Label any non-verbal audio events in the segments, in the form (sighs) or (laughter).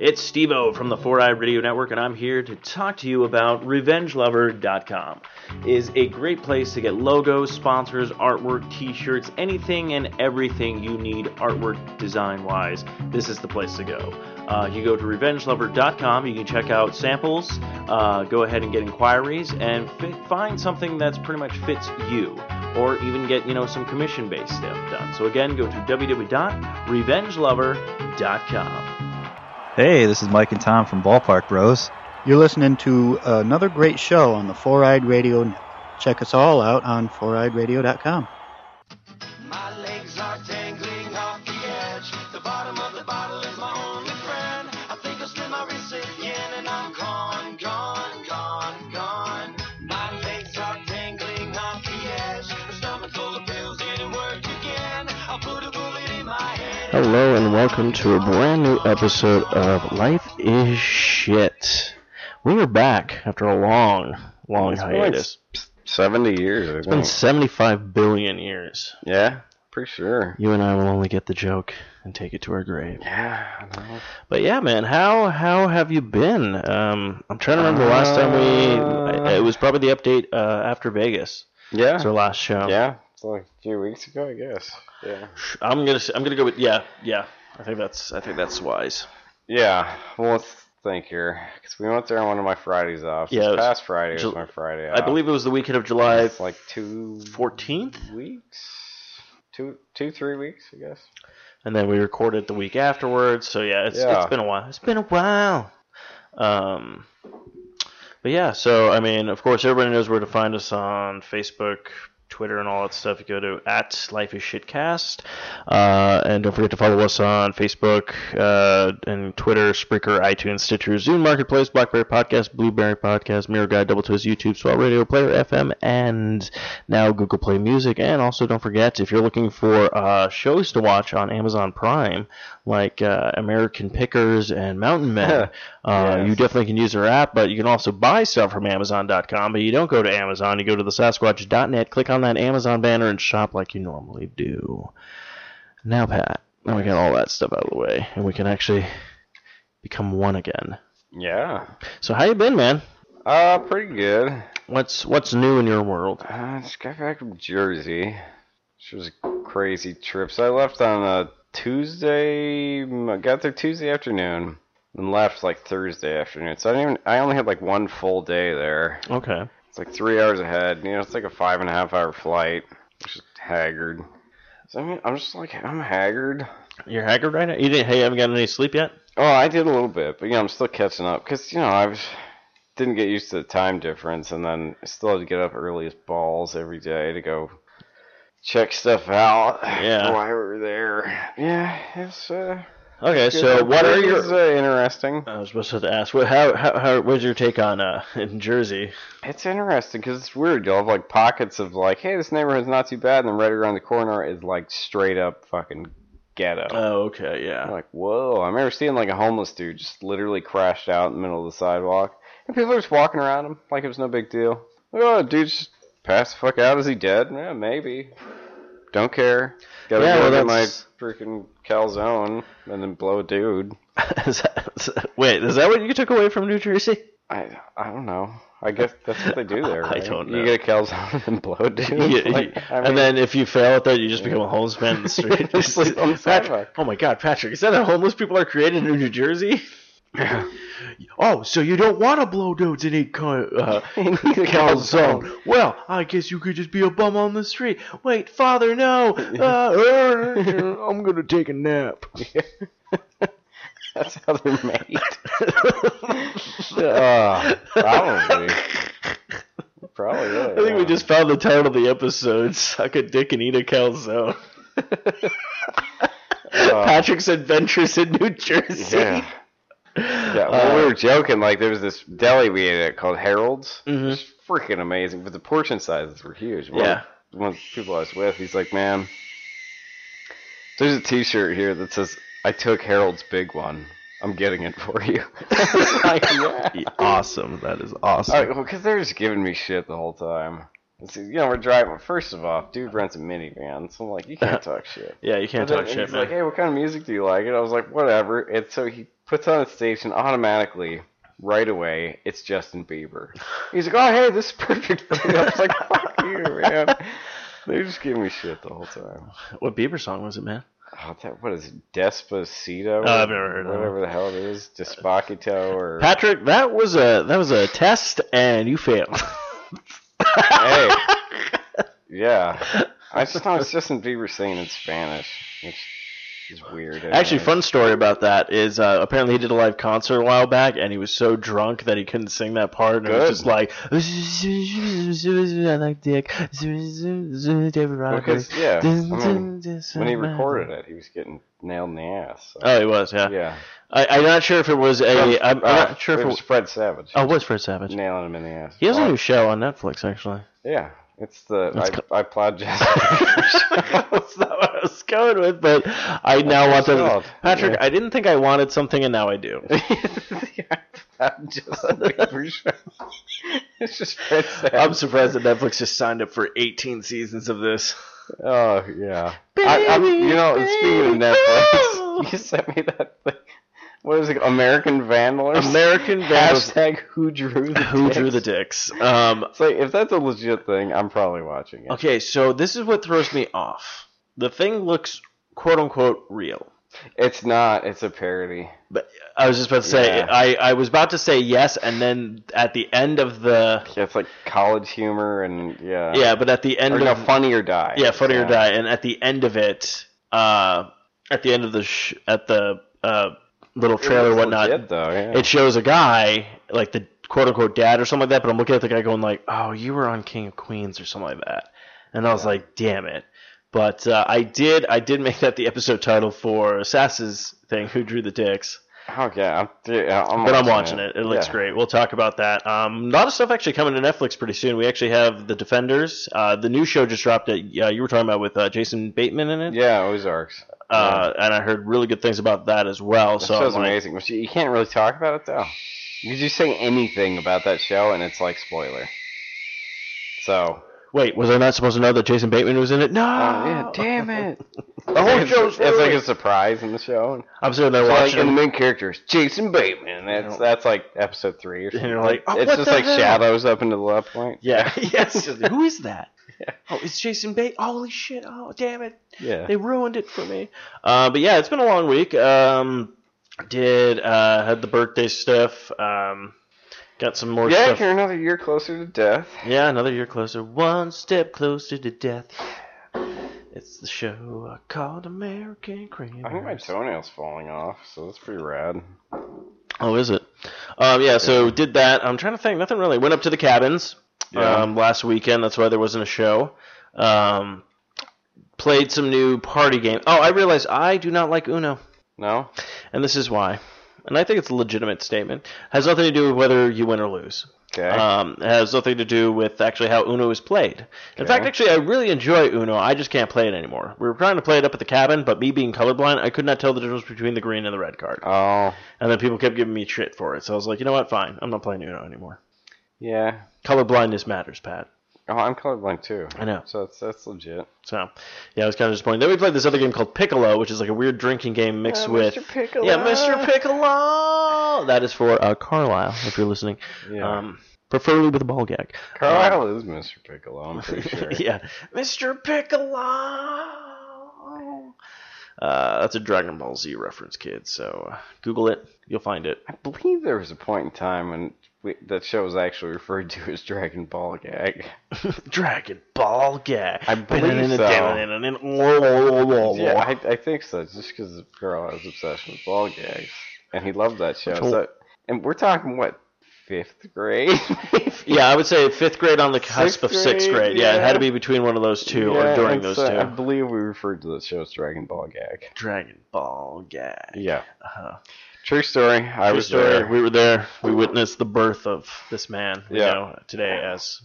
It's Steve O from the Four Eyed Radio Network, and I'm here to talk to you about RevengeLover.com. is a great place to get logos, sponsors, artwork, T-shirts, anything and everything you need artwork design-wise. This is the place to go. Uh, you go to RevengeLover.com. You can check out samples, uh, go ahead and get inquiries, and fi- find something that's pretty much fits you, or even get you know some commission-based stuff done. So again, go to www.revengelover.com. Hey, this is Mike and Tom from Ballpark Bros. You're listening to another great show on the Four Eyed Radio. Network. Check us all out on foureyedradio.com. Hello and welcome to a brand new episode of Life is Shit. We are back after a long, long It's been like hiatus. s- 70 years, I It's been think. 75 billion years. Yeah, pretty sure. You and I will only get the joke and take it to our grave. Yeah, I know. But yeah, man, how how have you been? Um, I'm trying to remember the last time we. Uh, It was probably the update uh, after Vegas. Yeah. It's our last show. Yeah, it's like a few weeks ago, I guess. Yeah. I'm gonna I'm gonna go with yeah yeah. I think that's I think that's wise. Yeah, well, let's think here. Because we went there on one of my Fridays off. Yeah, it was past Friday was my Friday off. I believe it was the weekend of July It's like two 14th, weeks? Two, two, three weeks, I guess. and then we recorded the week afterwards. So yeah, it's Yeah. it's been a while. It's been a while. Um, but yeah, so I mean, of course, everybody knows where to find us on Facebook, Twitter, and all that stuff. You go to at Life is Shitcast, uh, and don't forget to follow us on Facebook uh, and Twitter, Spreaker, iTunes, Stitcher, Zune Marketplace, BlackBerry Podcast, Blueberry Podcast, Miro Guide, Double Twist, YouTube, Swell Radio, Player FM, and now Google Play Music. And also, don't forget if you're looking for uh, shows to watch on Amazon Prime, like uh, American Pickers and Mountain Men, (laughs) uh, Yes. you definitely can use their app. But you can also buy stuff from Amazon.com. But you don't go to Amazon. You go to the Sasquatch.net, click on that Amazon banner, and shop like you normally do. Now, Pat, now we got all that stuff out of the way, and we can actually become one again. Yeah. So, how you been, man? Uh, pretty good. What's what's new in your world? I just got back from Jersey. It was a crazy trip. So I left on a Tuesday. Got there Tuesday afternoon and left like Thursday afternoon. So I didn't even. I only had like one full day there. Okay. It's like three hours ahead. You know, it's like a five and a half hour flight. Which is haggard. So I mean, I'm just like I'm haggard. You're haggard right now. You didn't. Hey, you haven't gotten any sleep yet? Oh, I did a little bit, but you know, I'm still catching up because you know I was didn't get used to the time difference, and then I still had to get up early as balls every day to go check stuff out. Yeah. (laughs) while we were there. Yeah, it's uh. Okay. So, what are your? was, uh, interesting? I was supposed to ask. What? How? How? how what's your take on uh in Jersey? It's interesting because it's weird. You'll have like pockets of like, hey, this neighborhood's not too bad, and then right around the corner is like straight up fucking ghetto. Oh, okay. Yeah. Like, whoa! I remember seeing like a homeless dude just literally crashed out in the middle of the sidewalk, and people are just walking around him like it was no big deal. Like, oh, dude just passed the fuck out. Is he dead? Yeah, maybe. Don't care. Gotta Yeah, go well, get my freaking calzone and then blow a dude. (laughs) Is that- is that- wait, is that what you took away from New Jersey? I I don't know. I guess that's what they do there. (laughs) I don't know. You get a calzone and blow a dude. (laughs) You- Like, you- I and then if you fail at that, you just become a homeless man in the street. Just sleep on the sidewalk. Oh my God, Patrick! Is that how homeless people are created in New Jersey? (laughs) oh, so you don't want to blow dudes and eat co- uh, (laughs) (laughs) calzone? Well, I guess you could just be a bum on the street. Wait, Father, no! Uh, uh, I'm gonna take a nap. That's how they're made. uh, probably. Probably. Yeah, I think we just found the title of the episode: "Suck a Dick and Eat a Calzone." Patrick's Adventures in New Jersey. Yeah. Yeah, well, we were joking. Like, there was this deli we ate at called Harold's. Mhm. It was freaking amazing, but the portion sizes were huge. One, Yeah. One of the people I was with, he's like, man, there's a T-shirt here that says, "I took Harold's big one. I'm getting it for you." (laughs) Like, yeah. Awesome. That is awesome. Well, Because they're just giving me shit the whole time. So, you know, we're driving. First of all, dude rents a minivan, so I'm like, you can't (laughs) talk shit. Yeah, you can't But talk then shit, he's man. like, hey, what kind of music do you like? And I was like, whatever. And so he puts on a station automatically, right away. It's Justin Bieber. He's like, oh, hey, this is perfect. (laughs) I was like, fuck you, man. They just give me shit the whole time. What Bieber song was it, man? Oh, that, what is it? Despacito? Oh, I've never heard of Whatever the hell it is. Despacito or. Patrick, that was a that was a test, and you failed. hey. (laughs) Yeah. I just know it's Justin Bieber singing in Spanish. Which is weird. Actually, fun story about that is uh, apparently he did a live concert a while back, and he was so drunk that he couldn't sing that part, and it was just like, (laughs) I like Dick, David. Because, yeah. I mean, when he recorded it, he was getting nailed in the ass. so- Oh, he was, yeah. yeah. I, I'm not sure if it was a. I'm, I'm Uh, not sure if it was was. Fred Savage. Oh, it was Fred Savage. Nailing him in the ass. He has a new show on Netflix, actually. Yeah. It's the I, I applaud Jessica. (laughs) That's not what I was going with, but I now want to. Patrick, Yeah. I didn't think I wanted something, and now I do. (laughs) I'm just a Bieber show. It's just I'm surprised that Netflix just signed up for 18 seasons of this. Oh yeah. I, I'm, you know, speaking of Netflix, (laughs) you sent me that thing. What is it? American Vandalers. American (laughs) Vandals. Hashtag Who drew the Who drew the dicks? dicks? Um, It's like if that's a legit thing, I'm probably watching it. okay, so this is what throws me off. The thing looks quote unquote real. It's not. It's a parody. But I was just about to say, Yeah. I, I was about to say yes, and then at the end of the Yeah, it's like college humor and yeah. yeah, but at the end Or of no, Funny or Die. yeah, Funny or Yeah. Die, and at the end of it, uh, at the end of the sh- at the uh, little trailer whatnot, legit, though. Yeah. it shows a guy like the quote unquote dad or something like that. But I'm looking at the guy going like, "Oh, you were on King of Queens or something like that," and I was Yeah. like, "Damn it!" But uh, I did I did make that the episode title for Sass's thing, who drew the dicks. Okay, I'm, yeah, I'm But I'm watching it. It looks Yeah. great. We'll talk about that. Um, a lot of stuff actually coming to Netflix pretty soon. We actually have The Defenders. Uh, the new show just dropped. That uh, you were talking about with uh, Jason Bateman in it. Yeah, Ozarks. Uh, and I heard really good things about that as well. That so show's like, amazing. You you can't really talk about it though. You just say anything about that show and it's like spoiler. So. Wait, was I not supposed to know that Jason Bateman was in it? No. Oh yeah, (laughs) damn it. The whole it's, show's it's like a surprise in the show. I'm sitting there So, like, watching. and the main character is Jason Bateman. That's that's like episode three or something. you're like, oh, it's what just the like hell? shadows up into the left point. yeah. (laughs) (laughs) yes. Who is that? Yeah. Oh, it's Jason Bateman. Holy shit! Oh, damn it! Yeah. They ruined it for me. Uh, but yeah, it's been a long week. Um, did uh, had the birthday stuff. Um, got some more Yeah, stuff. you're another year closer to death. Yeah, another year closer. One step closer to death. It's the show I called American Cream. I think my toenail's falling off, so that's pretty rad. Oh, is it? Um, yeah, so did that. I'm trying to think. Nothing really. Went up to the cabins Yeah. um, last weekend. That's why there wasn't a show. Um, played some new party game. Oh, I realized I do not like Uno, No? and this is why. And I think it's a legitimate statement. Has nothing to do with whether you win or lose. Okay. Um, it has nothing to do with actually how Uno is played. In fact, actually, I really enjoy Uno. I just can't play it anymore. We were trying to play it up at the cabin, but me being colorblind, I could not tell the difference between the green and the red card. oh, And then people kept giving me shit for it. So I was like, you know what? Fine. I'm not playing Uno anymore. yeah. Colorblindness matters, Pat. Oh, I'm colorblind too. I know. So that's that's legit. So, yeah, I was kind of disappointed. Then we played this other game called Piccolo, which is like a weird drinking game mixed Yeah, with. Mr. Piccolo. Yeah, Mr. Piccolo! That is for uh, Carlisle, if you're listening. Yeah. Um, preferably with a ball gag. Carlisle is Mr. Piccolo, I'm pretty (laughs) sure. yeah, Mr. Piccolo. Uh, that's a Dragon Ball Z reference, kids. So uh, Google it, you'll find it. I believe there was a point in time when we, that show was actually referred to as Dragon Ball Gag. (laughs) Dragon Ball gag. I believe so. Yeah, I, I think so. Just because the girl has obsession with ball gags, and he loved that show. So, and we're talking what fifth grade? (laughs) Yeah, I would say fifth grade on the cusp Sixth of sixth grade, grade. Yeah, it had to be between one of those two Yeah, or during those so I believe we referred to the show as Dragon Ball Gag. Dragon Ball gag. Yeah, Uh-huh. True story. I True was story. there. We were there. We witnessed the birth of this man. We Yeah. know today as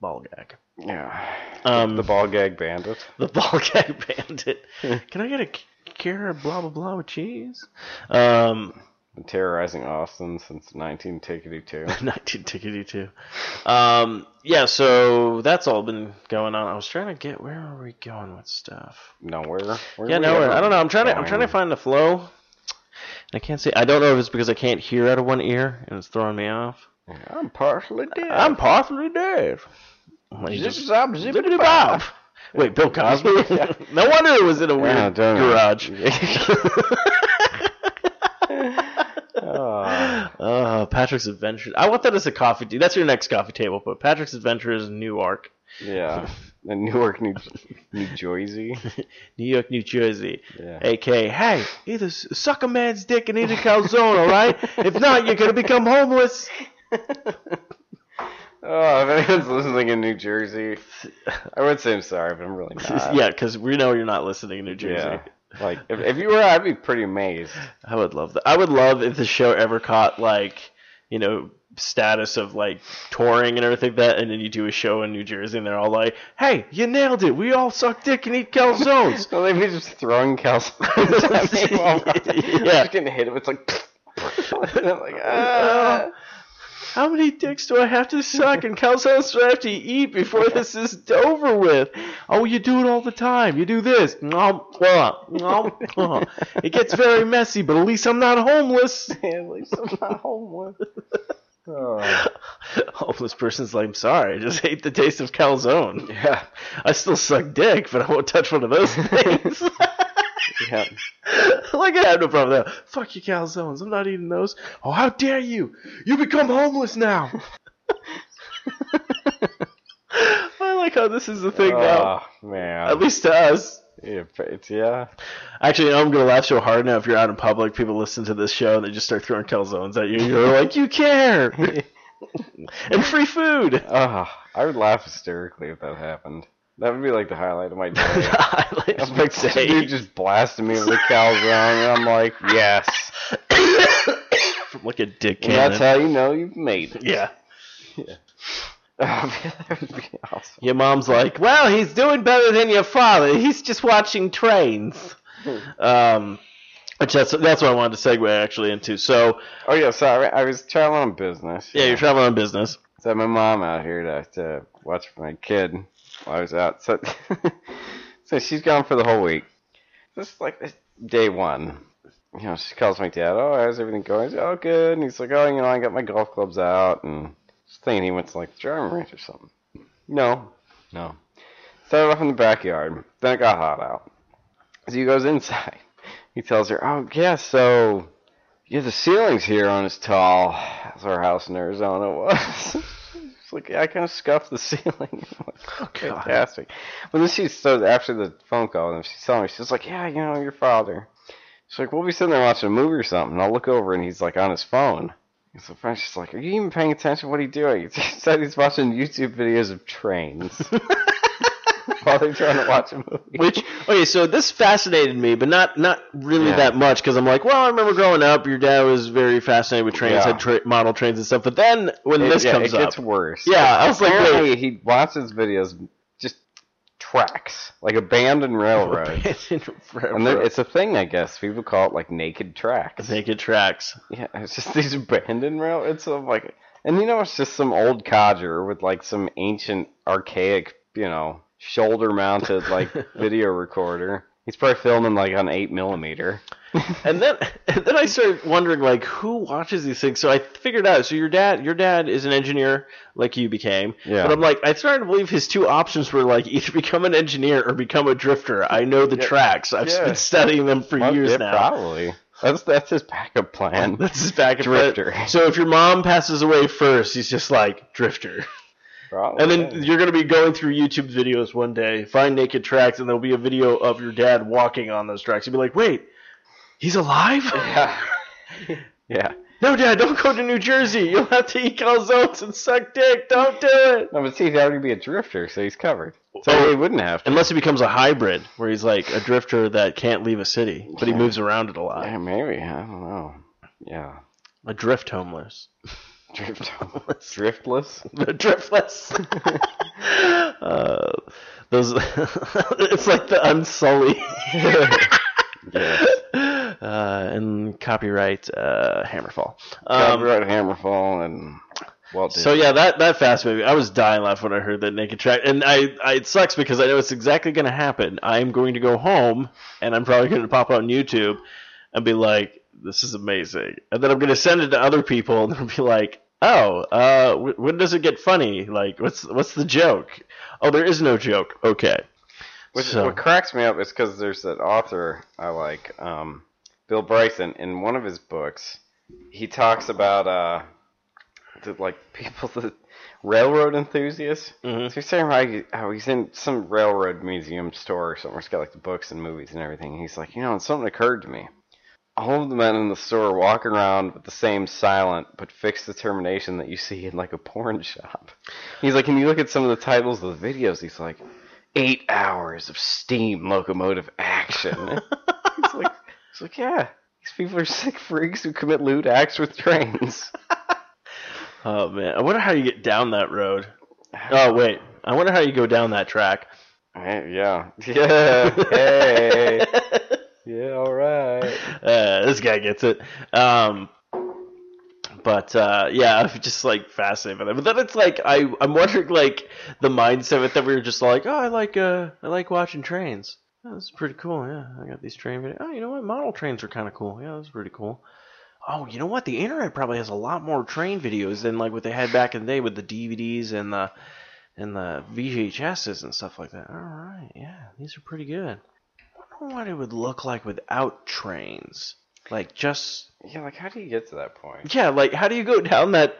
Ball Gag. Yeah, Um, the Ball Gag Bandit. (laughs) The ball gag bandit. (laughs) Can I get a Kara blah blah blah with cheese? Um, Been terrorizing Austin since 1982. 19 tickety too. (laughs) Um, yeah, so that's all been going on. I was trying to get where are we going with stuff? Nowhere. Where yeah, nowhere. I don't know. I'm trying to I'm trying to find the flow. I can't see. I don't know if it's because I can't hear out of one ear and it's throwing me off. I'm partially deaf. I'm partially deaf. You just- Zip-zop, Zippity bob. Wait, Bill Cosby? (laughs) (laughs) no wonder it was in a weird garage. Oh. (laughs) Uh, Patrick's Adventures. I want that as a coffee. t- That's your next coffee table, but Patrick's Adventures Newark, Yeah. In (laughs) Newark, New, New Jersey. (laughs) New York, New Jersey. Yeah. A.K. Hey, either suck a man's dick and eat a calzone, all right? If not, you're gonna become homeless. (laughs) Oh, if anyone's listening in New Jersey, I would say I'm sorry, but I'm really not. yeah, because we know you're not listening in New Jersey. Yeah. Like, if, if you were, I'd be pretty amazed. I would love that. I would love if the show ever caught like, you know, status of like touring and everything like that, and then you do a show in New Jersey, and they're all like, "Hey, you nailed it! We all suck dick and eat calzones." So they'd be just throwing calzones at me while (laughs) Yeah. just getting hit. It's like, (laughs) I'm like, ah. How many dicks do I have to suck and calzones do I have to eat before this is over with? Oh, you do it all the time. You do this. It gets very messy, but at least I'm not homeless. (laughs) at least I'm not homeless. Oh. (laughs) Homeless person's like, I'm sorry, I just hate the taste of calzone. (laughs) Yeah. I still suck dick, but I won't touch one of those (laughs) things. Yeah. like I have no problem with that. Fuck your calzones. I'm not eating those. Oh, how dare you? You become homeless now. I like how this is the thing now. Oh, man. At least to us. Yeah, yeah. Actually, I'm gonna laugh so hard now if you're out in public, people listen to this show and they just start throwing calzones at you. You're like, you care. (laughs) and free food. Oh, I would laugh hysterically if that happened. That would be like the highlight of my day. (laughs) Highlight I'm of like, day. dude just blasting me with a calzone, and I'm like, yes. (coughs) From like a dick And cannon. that's how you know you've made it. yeah. Oh, (laughs) that would be awesome. Your mom's like, well, he's doing better than your father. He's just watching trains. (laughs) um, which that's that's what I wanted to segue actually into. So Oh yeah, sorry. I was traveling on business. yeah, you're traveling on business. So my mom out here to, to watch for my kid while I was out. So, (laughs) so she's gone for the whole week. This is like day one. You know, she calls my dad. Oh, how's everything going? Say, oh, good. And he's like, oh, you know, I got my golf clubs out and thinking he went to like the driving range or hmm. something. No, no. Started off in the backyard. Then it got hot out. So he goes inside. (laughs) He tells her, oh yeah, so yeah, the ceilings here aren't as tall as our house in Arizona (laughs) was. It's like, yeah, I kind of scuffed the (laughs) ceiling. Like, oh, fantastic. But then she, so after the phone call, and she's telling me, she's like, yeah, you know, your father. She's like, we'll be sitting there watching a movie or something. And I'll look over, and he's like on his phone. So French is like, are you even paying attention? What are you doing? (laughs) He said he's watching YouTube videos of trains (laughs) while they're trying to watch a movie. Which okay, so this fascinated me, but not not really Yeah. that much because I'm like, well, I remember growing up, your dad was very fascinated with trains, Yeah. had tra- model trains and stuff. But then when It- this yeah, comes it up, gets worse. Yeah, I was like, apparently wait. he watches videos tracks, like abandoned railroads. And (laughs) it's a thing, I guess. People call it like naked tracks. naked tracks. Yeah, it's just these abandoned railroads. So like, and you know, it's just some old codger with like some ancient, archaic, you know, shoulder-mounted like (laughs) video recorder. He's probably filming like on eight millimeter. And then and then I started wondering like who watches these things. So I figured out. So your dad, your dad is an engineer like you became. Yeah. But I'm like, I started to believe his two options were like either become an engineer or become a drifter. I know the Yeah. tracks. I've Yeah. been studying them for Well, years yeah, now. Probably. That's that's his backup plan. (laughs) That's his backup Drifter. So if your mom passes away first, he's just like drifter. Probably. And then you're gonna be going through YouTube videos one day, find naked tracks, and there'll be a video of your dad walking on those tracks. You'll be like, wait, he's alive? (laughs) yeah, yeah. No, Dad, don't go to New Jersey. You'll have to eat calzones and suck dick. Don't do it. No, but see, he'd already be a drifter, so he's covered. So Oh. he wouldn't have to. Unless he becomes a hybrid, where he's like a drifter that can't leave a city, but he moves around it a lot. Yeah, maybe. I don't know. Yeah. A drift homeless. (laughs) Drift (laughs) homeless. driftless. The driftless. uh, those. it's like the unsullied. Yes. (laughs) uh, and copyright uh, Hammerfall. Um, Copyright Hammerfall and Walt Disney. so yeah, that that fast movie, I was dying laughing when I heard that naked track, and I, I it sucks because I know it's exactly going to happen. I'm going to go home, and I'm probably going to pop on YouTube and be like, "This is amazing," and then I'm going to send it to other people, and they'll be like, "Oh, uh, when does it get funny? Like, what's what's the joke? Oh, there is no joke. Okay." Which So- what cracks me up is because there's that author I like, um, Bill Bryson. In one of his books, he talks about uh, the, like (laughs) people, the railroad enthusiasts. Mhm. So he's saying how, he, how he's in some railroad museum store or something. where It's got like the books and movies and everything. He's like, you know, and something occurred to me. All of the men in the store walk around with the same silent but fixed determination that you see in like a porn shop. He's like, and you look at some of the titles of the videos. He's like, eight hours of steam locomotive action. (laughs) he's like, he's like, yeah, these people are sick freaks who commit lewd acts with trains. (laughs) Oh man, I wonder how you get down that road. Oh wait, I wonder how you go down that track. Hey, yeah, (laughs) yeah, hey, yeah, all right. Uh, this guy gets it. Um, but uh, yeah, (laughs) I'm just like fascinated by that. But then it's like I I'm wondering like the mindset of that we were just like, oh, I like uh I like watching trains. Is pretty cool. Yeah, I got these train videos. Oh, you know what? Model trains are kind of cool. Yeah, that's pretty cool. Oh, you know what? The internet probably has a lot more train videos than like what they had back in the day with the DVDs and the and the VHSs and stuff like that. All right, yeah, these are pretty good. I wonder what it would look like without trains. Like just Yeah, like how do you get to that point? yeah, like how do you go down that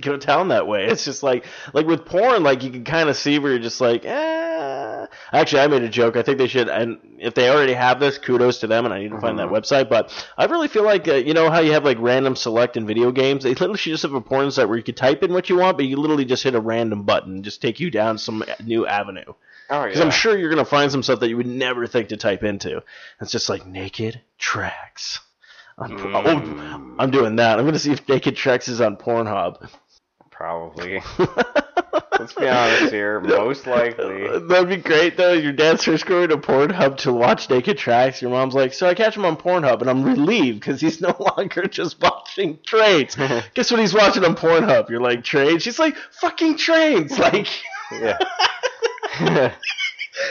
go down that way? It's just like like with porn, like you can kind of see where you're just like, eh. Actually, I made a joke. I think they should, and if they already have this, kudos to them. And I need to find that website. But I really feel like uh, you know how you have like random select in video games. They literally should just have a porn site where you could type in what you want, but you literally just hit a random button, and just take you down some new avenue. Oh Because yeah, I'm sure you're gonna find some stuff that you would never think to type into. It's just like naked tracks. On, mm. oh, I'm doing that. I'm gonna see if naked tracks is on Pornhub. probably. (laughs) Let's be honest here. (laughs) Most likely. That'd be great though. Your dad's first going to Pornhub to watch naked tracks. Your mom's like, "So I catch him on Pornhub, and I'm relieved because he's (laughs) no longer just watching trains. Guess what he's watching on Pornhub? You're like trains. She's like, "Fucking trains!" Like Yeah.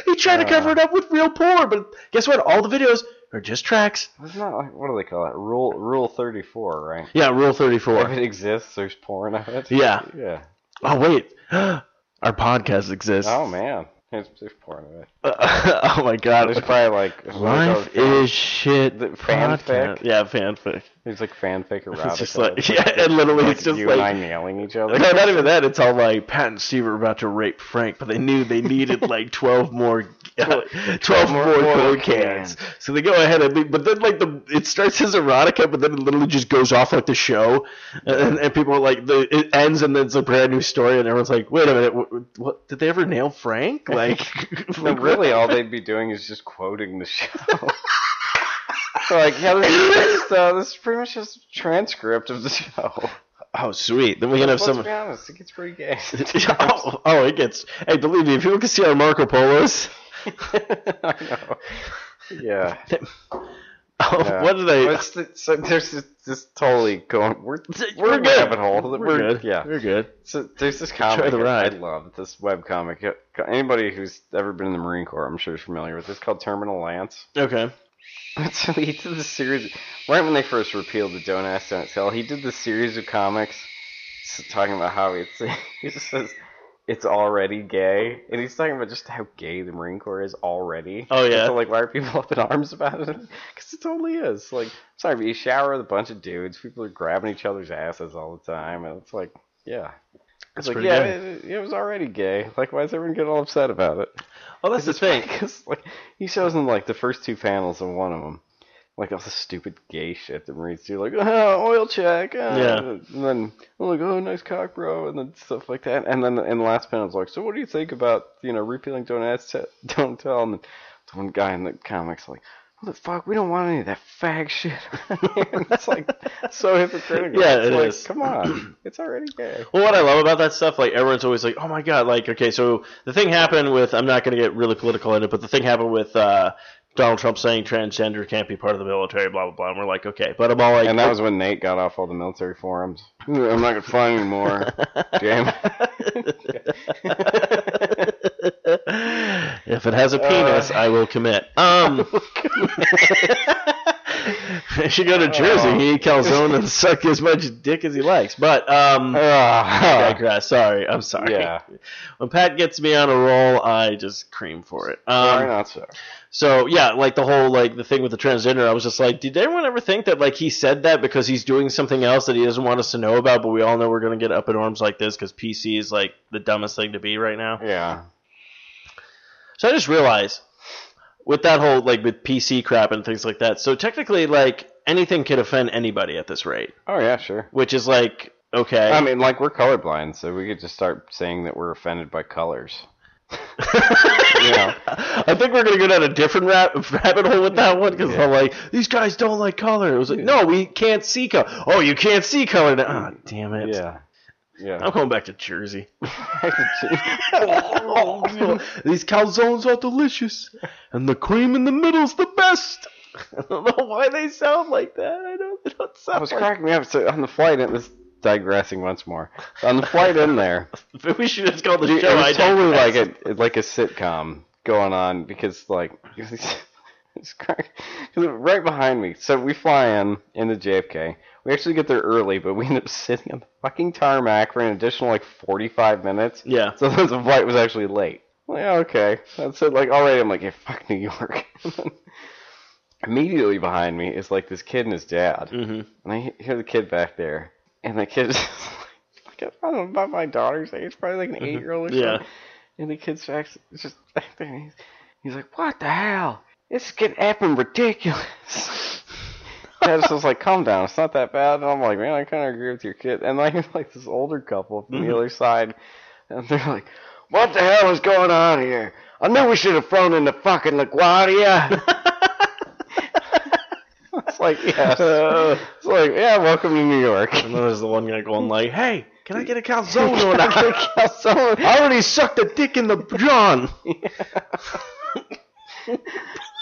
he tried to cover it up with real porn, but guess what? All the videos are just tracks. It's not like what do they call it? Rule Rule thirty four, right? Yeah, Rule Thirty Four. If 34. it exists, there's porn of it. Yeah. Yeah. Oh wait, (gasps) our podcast exists. Oh man, there's, there's porn of it. (laughs) oh my god. There's probably like Life is uh, shit. The fanfic? Yeah, fanfic. It's like fanfic erotica. (laughs) It's just like (laughs) yeah, and literally it's just you like and I nailing each other. no, not even that. It's all like Pat and Steve were about to rape Frank, but they knew they needed like twelve more, (laughs) uh, twelve more more coke cans. So they go ahead and leave, but then like the it starts as erotica, but then it literally just goes off like the show, and, and people are like the it ends and then it's a brand new story, and everyone's like, wait a minute, what, what did they ever nail Frank? (laughs) Like, No, (laughs) really, all they'd be doing is just quoting the show. Like, yeah, this is, just, uh, this is pretty much just a transcript of the show. Oh, sweet. Then we can have Let's some. be honest, it gets pretty gay. oh, oh, it gets. Hey, believe me, if people can see our Marco Polos. (laughs) I know. Yeah. (laughs) Oh, yeah. what did they? What's the, so there's this, this totally going. We're (laughs) We're we're good. rabbit hole. We're, good. Yeah. we're good. So there's this comic the ride. I love. This web comic. Anybody who's ever been in the Marine Corps, I'm sure is familiar with. It's called Terminal Lance. Okay. So he did this series right when they first repealed the Don't Ask, Don't Tell. He did this series of comics talking about how it's he just says it's already gay, and he's talking about just how gay the Marine Corps is already. Oh, yeah? So like, why are people (laughs) up in arms about it? Because it totally is. Like, sorry, but you shower with a bunch of dudes. People are grabbing each other's asses all the time, and it's like, yeah. It's like, yeah, it, it was already gay. Like, why is everyone getting all upset about it? Oh, that's (laughs) the thing. Because like he shows them like the first two panels of one of them, like all the stupid gay shit that Marines do, like oh, (laughs) oil check, uh, Yeah. and then I'm like oh nice cock bro, and then stuff like that, and then in the last panel it's like so what do you think about you know repealing don't ask don't tell, and then the one guy in the comics like. What the fuck? We don't want any of that fag shit. (laughs) it's like so hypocritical. Yeah, it's it like, is. Come on, it's already gay. (clears throat) Well, what I love about that stuff, like everyone's always like, "Oh my god!" Like, okay, so the thing happened with I'm not going to get really political in it, but the thing happened with uh, Donald Trump saying transgender can't be part of the military, blah blah blah. And we're like, okay, but I'm all like, And that was when Nate got off all the military forums. I'm not gonna find anymore. (laughs) Damn. if it has a penis, I will commit. Um, (laughs) (laughs) I should go to Jersey, he eat calzone and suck as much dick as he likes. But um, (laughs) I Ah, digress. Sorry, I'm sorry. yeah. When Pat gets me on a roll, I just cream for it. Um, not so. so yeah, like the whole like the thing with the transgender, I was just like, did anyone ever think that like he said that because he's doing something else that he doesn't want us to know about? But we all know we're gonna get up in arms like this because PC is like the dumbest thing to be right now. Yeah. So I just realized with that whole like with PC crap and things like that. So technically, like anything could offend anybody at this rate, Oh yeah, sure. which is like okay. I mean, like we're colorblind, so we could just start saying that we're offended by colors. (laughs) you know. I think we're gonna go down a different rap- rabbit hole with that one because Yeah. I'm like, these guys don't like color. It was like, no, we can't see color. Oh, you can't see color now. Ah, damn it. Yeah. Yeah. I'm going back to Jersey. (laughs) Oh, (laughs) These calzones are delicious, and the cream in the middle's the best. (laughs) I don't know why they sound like that. I don't. They don't I sound was like. cracking me up. So on the flight, It was digressing once more. On the flight in there, We should just call the show. it I was totally Digress. like a like a sitcom going on because like (laughs) it's 'cause right behind me. So we fly in into JFK. We actually get there early, but we end up (laughs) sitting on the fucking tarmac for an additional like 45 minutes. Yeah. So the flight was actually late. Well, yeah, okay. That's it. Like already, I'm like, yeah, fuck New York. (laughs) Immediately behind me is like this kid and his dad. Mm-hmm. And I hear the kid back there, and the kid's like, I don't know about my daughter's age, probably like an eight year old or Yeah. something. And the kid's back, just back there, and he's, he's like, What the hell? This is getting effing ridiculous. Dad's just like, Calm down, it's not that bad. And I'm like, Man, I kind of agree with your kid. And I hear (laughs) like this older couple from Mhm. the other side, and they're like, What the hell is going on here? I knew we should have flown into fucking LaGuardia. (laughs) it's like, yes. (laughs) It's like, yeah, welcome to New York. And then there's the one guy going like, "Hey, can I get a calzone or not? Calzone. I already sucked a dick in the John."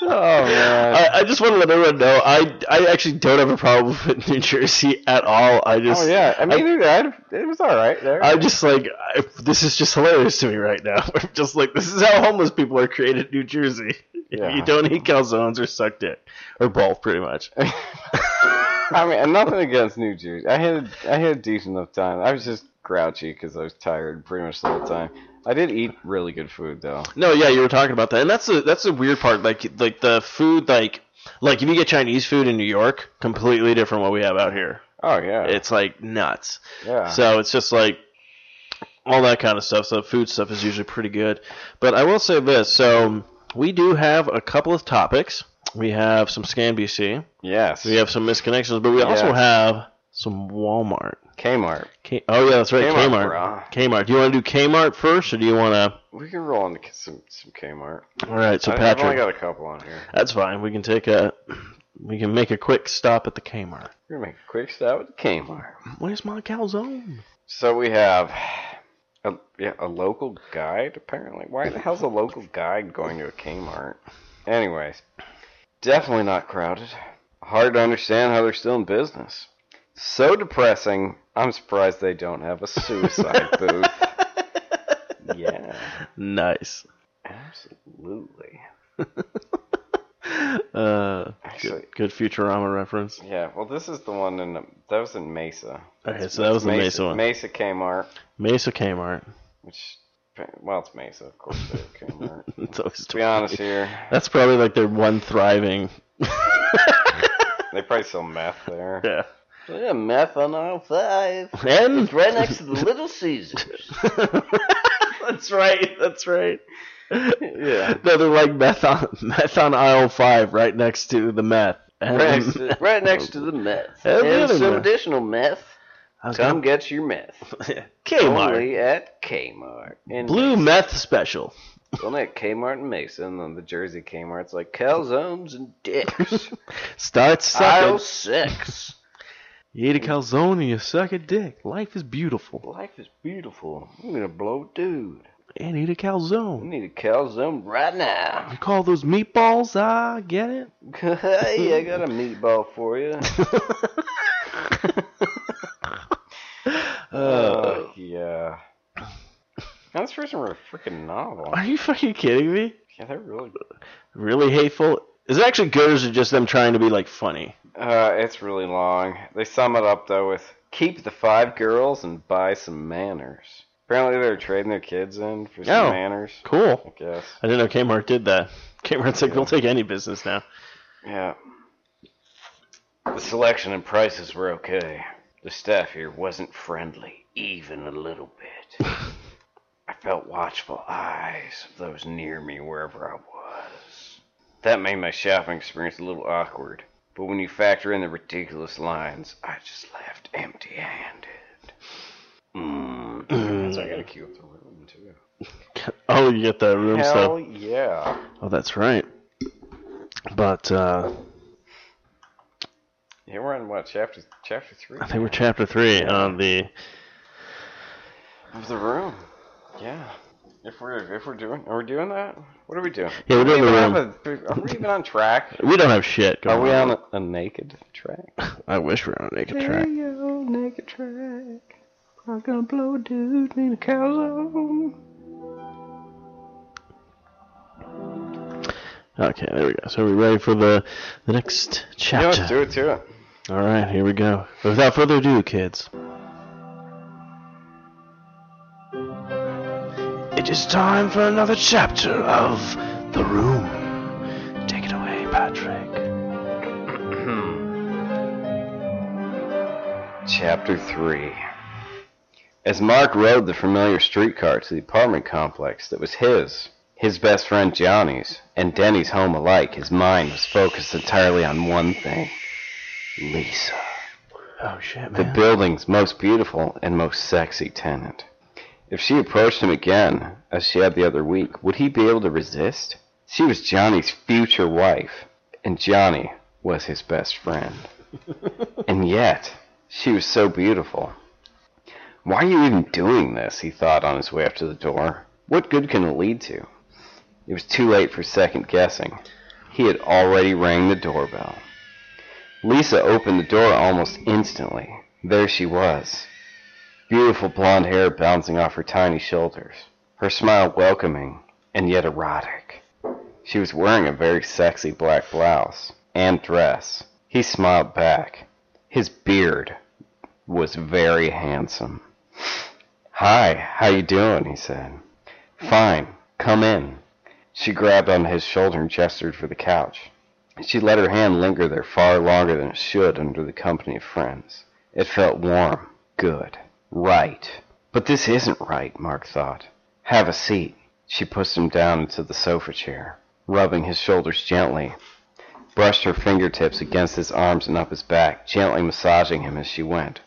(laughs) Oh man. I, I just want to let everyone know I I actually don't have a problem (laughs) with New Jersey at all. I just oh yeah. I mean, I, it was all right there. I'm just like I, this is just hilarious to me right now. (laughs) I'm just like this is how homeless people are created in New Jersey. Yeah. You don't eat calzones or suck dick or both, pretty much. I mean, nothing against New Jersey. I had I had a decent enough time. I was just grouchy because I was tired pretty much the whole time. I did eat really good food though. No, yeah, you were talking about that, and that's the that's the weird part. Like like the food, like like if you get Chinese food in New York, completely different what we have out here. Oh yeah. It's like nuts. yeah. So it's just like all that kind of stuff. So food stuff is usually pretty good. But I will say this: so we do have a couple of topics. We have some Scan BC. yes. We have some misconnections, but we also Yes. have some Walmart. Kmart. K- oh yeah, that's right, Kmart, Kmart. Kmart. Do you want to do Kmart first, or do you want to? We can roll into some some Kmart. All right, so I, I've only got a couple on here. that's fine. We can take a, we can make a quick stop at the Kmart. We're gonna make a quick stop with Kmart. Where's my calzone? So we have a yeah a local guide apparently. Why the hell's a local guide going to a Kmart? Anyways, definitely not crowded. Hard to understand how they're still in business. So depressing. I'm surprised they don't have a suicide (laughs) booth. Yeah, Nice. absolutely. (laughs) Uh, Actually- good, good Futurama reference. Yeah, well, this is the one in that was in Mesa. Okay, so that was the Mesa one. Mesa Kmart, Mesa Kmart. which well, it's Mesa, of course. They're Kmart. (laughs) It's always to be honest here, That's probably like their one thriving. they probably sell meth there. yeah. Yeah, meth on aisle five. And It's right next to the Little Caesars. (laughs) that's right. That's right. Yeah. No, they're like meth on (laughs) meth on aisle five, right next to the meth. Right next to, right next to the (laughs) meth. And And some meth. additional meth. Come gonna- get your meth. Kmart. Only at Kmart. In Blue meth special. Only at Kmart and Mason. And then the Jersey Kmart's like calzones and dicks. Start Aisle sucking. six. You eat a calzone and you suck a dick. Life is beautiful. Life is beautiful. I'm gonna blow a dude. And eat a calzone. I need a calzone right now. You call those meatballs? Ah, get it? (laughs) hey, I got a meatball for you. Uh, (laughs) (laughs) Oh, yeah. That's wrote a freaking novel. are you fucking kidding me? Yeah, they're really. Really hateful? Is it actually good or is it just them trying to be like funny? Uh, it's really long. They sum it up though with keep the five girls and buy some manners. Apparently they're trading their kids in for some Oh. manners. I Cool. guess. I didn't know Kmart did that. (laughs) Kmart's like, we'll take any business now. Yeah. The selection and prices were okay. The staff here wasn't friendly, even a little bit. (laughs) I felt watchful eyes of those near me wherever I was. That made my shopping experience a little awkward, but when you factor in the ridiculous lines, I just left empty handed. Mm. so I gotta queue up the room too. (laughs) Oh, you get that room Hell stuff. yeah. Oh, that's right. But uh, Yeah, we're on what, chapter chapter three? I think we're chapter three on the. Of the room. Yeah. If we're if we're doing are we doing that? What are we doing? Yeah, we're doing we the room. A, are we even on track? (laughs) We don't have shit. Are we on a, a naked track? (laughs) I wish we were on a naked track. go, naked track. I'm gonna blow a dude in a calzone. Okay, there we go. So are we ready for the the next Yeah, chapter? let's do it too. All right, here we go. Without further ado, kids. It is time for another chapter of The Room. Take it away, Patrick. (clears throat) Chapter 3 As Mark rode the familiar streetcar to the apartment complex that was his, his best friend Johnny's, and Denny's home alike, his mind was focused entirely on one thing Lisa. Oh shit, the building's most beautiful and most sexy tenant. If she approached him again, as she had the other week, would he be able to resist? She was Johnny's future wife, and Johnny was his best friend. (laughs) and yet, she was so beautiful. Why are you even doing this? he thought on his way up to the door. What good can it lead to? It was too late for second guessing. He had already rang the doorbell. Lisa opened the door almost instantly. There she was. Beautiful blonde hair bouncing off her tiny shoulders. Her smile welcoming and yet erotic. She was wearing a very sexy black blouse and dress. He smiled back. His beard was very handsome. Hi, how you doing? he said. Fine, come in. She grabbed on his shoulder and gestured for the couch. She let her hand linger there far longer than it should under the company of friends. It felt warm, good, right. But this isn't right, Mark thought. Have a seat. She pushed him down into the sofa chair, rubbing his shoulders gently, brushed her fingertips against his arms and up his back, gently massaging him as she went.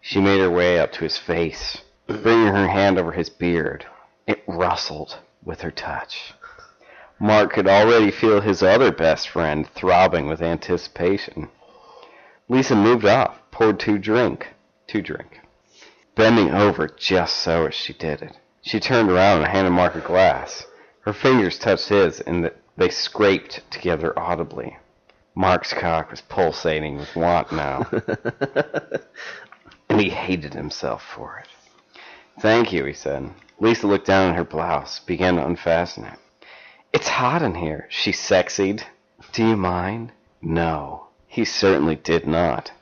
She made her way up to his face, bringing her hand over his beard. It rustled with her touch. Mark could already feel his other best friend throbbing with anticipation. Lisa moved off, poured two drink, two drink, bending over just so as she did it. She turned around and handed Mark a glass. Her fingers touched his, and they scraped together audibly. Mark's cock was pulsating with want now, (laughs) and he hated himself for it. Thank you, he said. Lisa looked down at her blouse, began to unfasten it. It's hot in here, she sexied. Do you mind? No, he certainly did not.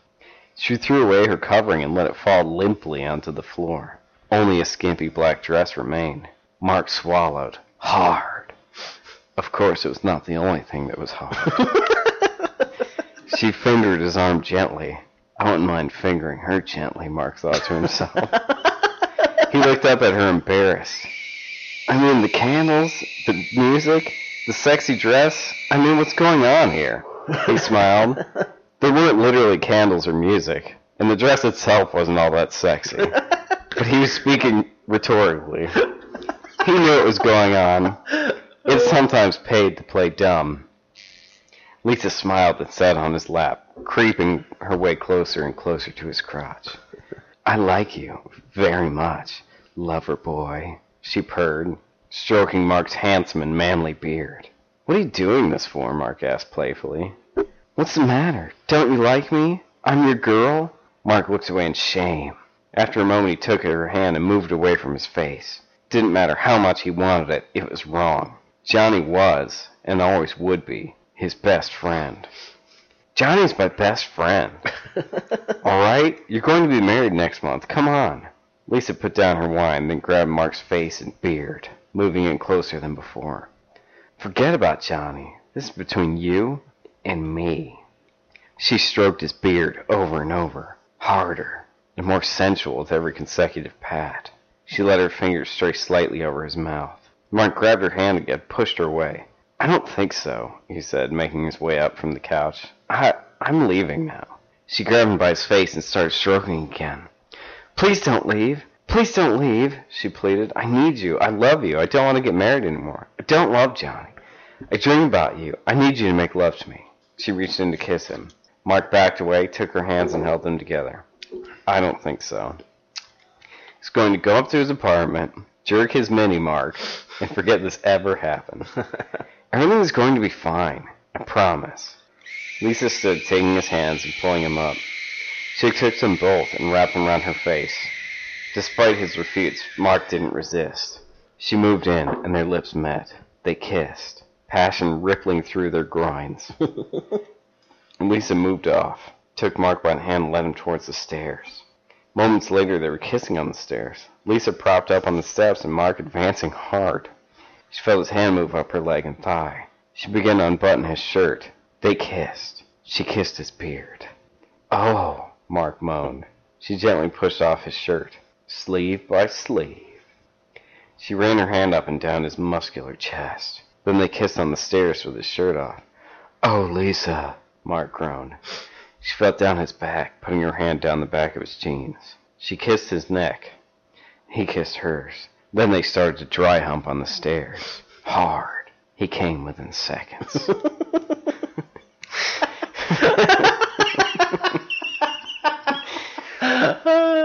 She threw away her covering and let it fall limply onto the floor. Only a skimpy black dress remained. Mark swallowed. Hard. Of course, it was not the only thing that was hard. (laughs) she fingered his arm gently. I wouldn't mind fingering her gently, Mark thought to himself. he looked up at her embarrassed. I mean, the candles, the music, the sexy dress. I mean, what's going on here? He smiled. There weren't literally candles or music, and the dress itself wasn't all that sexy. (laughs) But he was speaking rhetorically. He knew what was going on. It sometimes paid to play dumb. Lisa smiled and sat on his lap, creeping her way closer and closer to his crotch. I like you very much, lover boy, she purred. stroking Mark's handsome and manly beard. What are you doing this for? Mark asked playfully. What's the matter? Don't you like me? I'm your girl? Mark looked away in shame. After a moment, he took her hand and moved away from his face. Didn't matter how much he wanted it, it was wrong. Johnny was, and always would be, his best friend. Johnny's my best friend. (laughs) All right, you're going to be married next month. Come on. Lisa put down her wine, then grabbed Mark's face and beard, moving in closer than before. Forget about Johnny. This is between you and me. She stroked his beard over and over, harder and more sensual with every consecutive pat. She let her fingers stray slightly over his mouth. Mark grabbed her hand again, pushed her away. I don't think so, he said, making his way up from the couch. I, I'm leaving now. She grabbed him by his face and started stroking again. Please don't leave. Please don't leave, she pleaded. I need you. I love you. I don't want to get married anymore. I don't love Johnny. I dream about you. I need you to make love to me. She reached in to kiss him. Mark backed away, took her hands, and held them together. I don't think so. He's going to go up to his apartment, jerk his mini Mark, and forget this ever happened. (laughs) Everything is going to be fine. I promise. Lisa stood, taking his hands and pulling him up. She took them both and wrapped them around her face. Despite his refutes, Mark didn't resist. She moved in, and their lips met. They kissed, passion rippling through their groins. (laughs) Lisa moved off, took Mark by the hand and led him towards the stairs. Moments later, they were kissing on the stairs. Lisa propped up on the steps and Mark advancing hard. She felt his hand move up her leg and thigh. She began to unbutton his shirt. They kissed. She kissed his beard. Oh, Mark moaned. She gently pushed off his shirt, sleeve by sleeve. She ran her hand up and down his muscular chest. Then they kissed on the stairs with his shirt off. Oh, Lisa, Mark groaned. She felt down his back, putting her hand down the back of his jeans. She kissed his neck. He kissed hers. Then they started to dry hump on the stairs. Hard. He came within seconds. (laughs)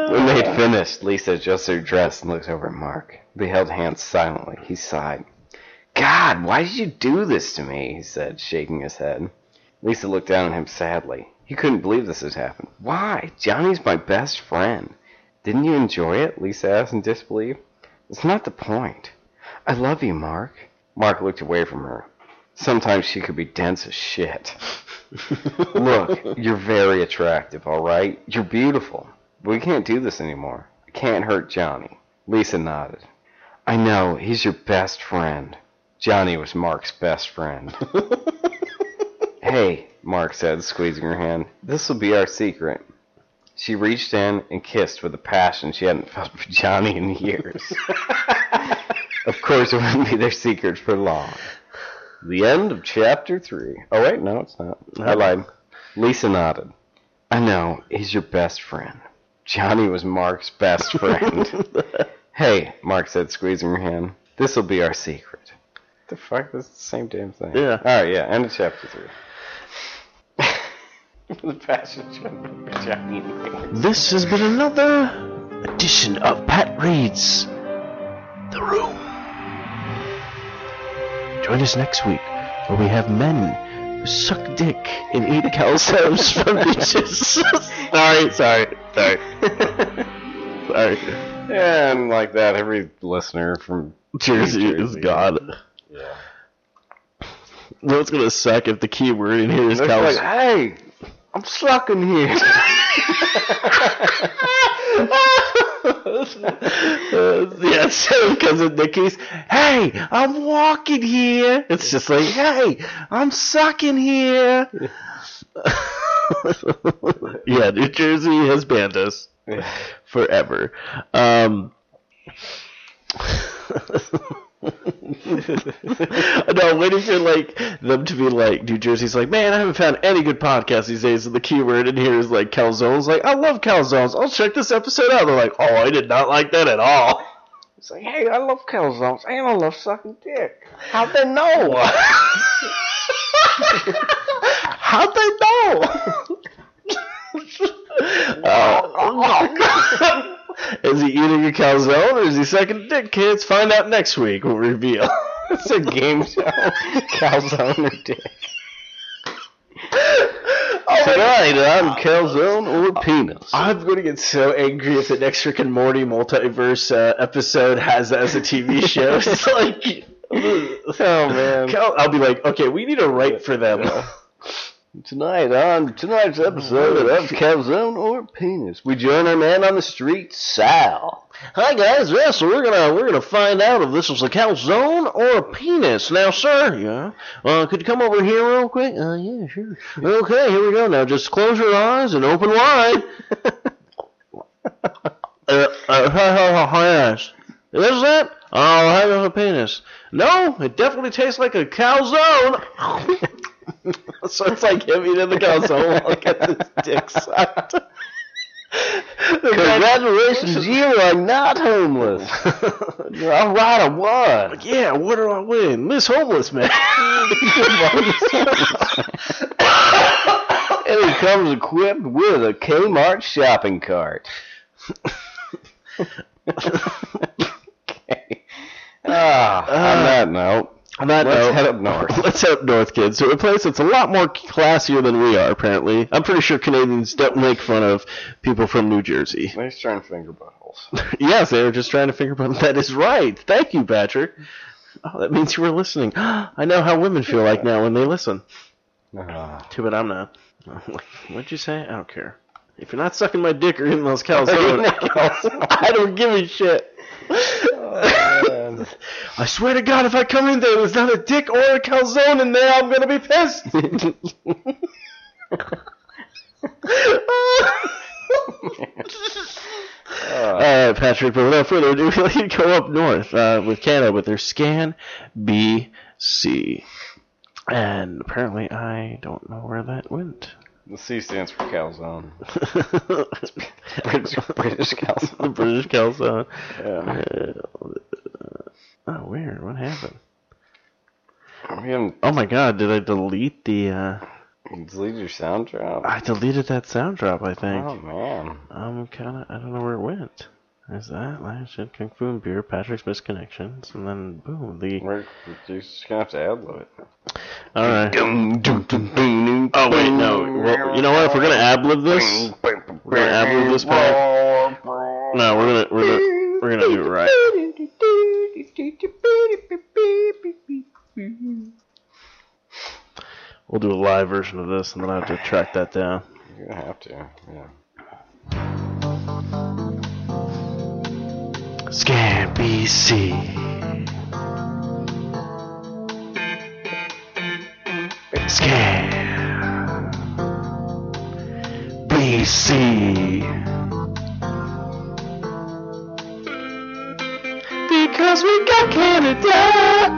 when they had finished, Lisa adjusted her dress and looked over at Mark. They held hands silently. He sighed. God, why did you do this to me? he said, shaking his head. Lisa looked down at him sadly. He couldn't believe this had happened. Why? Johnny's my best friend. Didn't you enjoy it? Lisa asked in disbelief. It's not the point. I love you, Mark. Mark looked away from her. Sometimes she could be dense as shit. (laughs) Look, you're very attractive, all right? You're beautiful. But we can't do this anymore. I can't hurt Johnny. Lisa nodded. I know, he's your best friend. Johnny was Mark's best friend. (laughs) hey, Mark said, squeezing her hand. This will be our secret. She reached in and kissed with a passion she hadn't felt for Johnny in years. (laughs) of course, it wouldn't be their secret for long. The end of chapter three. Oh wait, no, it's not. I lied. Lisa nodded. I know, he's your best friend. Johnny was Mark's best friend. (laughs) hey, Mark said, squeezing her hand. This'll be our secret. The fuck? That's the same damn thing. Yeah. Alright, yeah, end of chapter three. (laughs) the passion This has been another edition of Pat Reads The Room. Join us next week where we have men who suck dick and eat calzones from (laughs) beaches. (laughs) sorry, sorry, sorry. sorry. And like that, every listener from Jersey is God. Yeah. What's gonna suck if the key word in here is It's calzones? like, hey, I'm sucking here. Uh, (laughs) (laughs) yeah, so because of Nikki's, hey, I'm walking here. It's just like, hey, I'm sucking here. (laughs) yeah, New Jersey has banned us forever. Um, no, I'm waiting for like them to be like New Jersey's like, man, I haven't found any good podcasts these days. And the keyword in here is like calzones. Like, I love calzones. I'll check this episode out. They're like, oh, I did not like that at all. It's like, hey, I love calzones and I love sucking dick. How'd they know? (laughs) How'd they know? Uh, (laughs) (laughs) Is he eating a calzone or is he sucking dick, kids? Find out next week. We'll reveal. (laughs) It's a game show. Calzone or dick. Tonight on Calzone or penis. I'm going to get so angry if the next Rick and Morty multiverse uh, episode has that as a TV show. (laughs) It's like, Oh man. Cal- I'll be like, okay, we need to write for them. (laughs) Tonight on tonight's episode of Calzone or Penis, we join our man on the street, Sal. Hi guys, yeah, so we're gonna we're gonna find out if this was a calzone or a penis. Now, sir, yeah, uh, could you come over here real quick? Uh, yeah, sure. Okay, here we go. Now, just close your eyes and open wide. (laughs) uh, uh, yes. Is that? Oh, that was a penis. No, it definitely tastes like a calzone. (laughs) (laughs) so it's like him eating the calzone while he gets his dick sucked. (laughs) Congratulations, you are not homeless. (laughs) All right, I won. Yeah, what do I win? Miss Homeless Man. And it comes equipped with a Kmart shopping cart. okay. Ah, on that note, On that let's note, head up north. (laughs) Let's head up north, kids. To a place that's a lot more classier than we are, apparently. I'm pretty sure Canadians don't make fun of people from New Jersey. They're just trying to finger buttholes. (laughs) yes, they were just trying to figure out that is right. Thank you, Patrick. Oh, that means you were listening. (gasps) I know how women feel like now when they listen. Ah. Too bad I'm not. (laughs) What'd you say? I don't care. If you're not sucking my dick or eating those calzones, I don't give a shit. Man. I swear to God, if I come in there, there's not a dick or a calzone in there, I'm gonna be pissed. All right, (laughs) Patrick. But without further ado, we need to go up north uh, with Canada with their Scan BC, and apparently I don't know where that went. The C stands for calzone. (laughs) British, British calzone. British calzone. Yeah. Oh, weird. What happened? We haven't Oh my God! Did I delete the? uh deleted your sound drop. I deleted that sound drop. I think. Oh man. I'm kind of, I don't know where it went. There's that, last shit, Kung Fu and Beer, Patrick's Misconnections, and then boom, the. We're, you're just gonna have to ad lib it. Alright. Oh, wait, no. Well, you know what? If we're gonna ad lib this, we're gonna ad lib this part. No, we're gonna, we're gonna, we're gonna do it right. We'll do a live version of this, and then I have to track that down. You're gonna have to. Yeah. Scan BC. Scan BC. Because we got Canada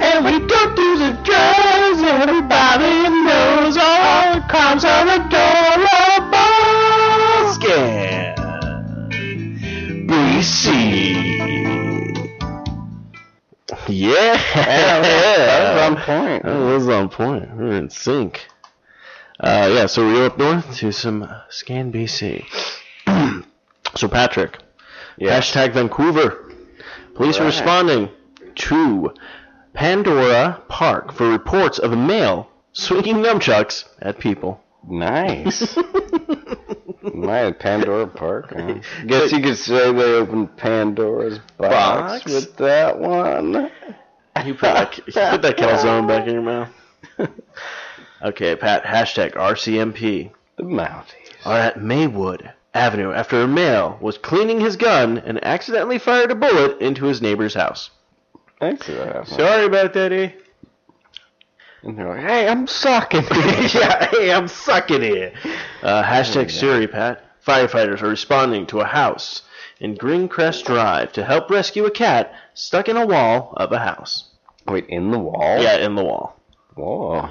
and we don't do the drugs. Everybody knows all crimes are adorable. Scan BC. Yeah, that was on point. That was on point. We were in sync. Uh, yeah, so we're up north to some Scan BC. (clears throat) so Patrick, Yeah. hashtag Vancouver. Police are Right. responding to Pandora Park for reports of a male swinging nunchucks at people. Nice. (laughs) My Pandora Park. Huh? Guess you could say they opened Pandora's box, Box? with that one. You put that, you put that calzone back in your mouth. (laughs) okay, Pat. Hashtag RCMP. The Mounties. are at Maywood Avenue after a male was cleaning his gun and accidentally fired a bullet into his neighbor's house. Thanks for that. Sorry about that, eh? And they're like, hey, I'm sucking. (laughs) yeah, hey, I'm sucking it. Uh, hashtag Siri, Pat. Firefighters are responding to a house in Greencrest Drive to help rescue a cat stuck in a wall of a house. Wait, in the wall? Yeah, in the wall. Whoa.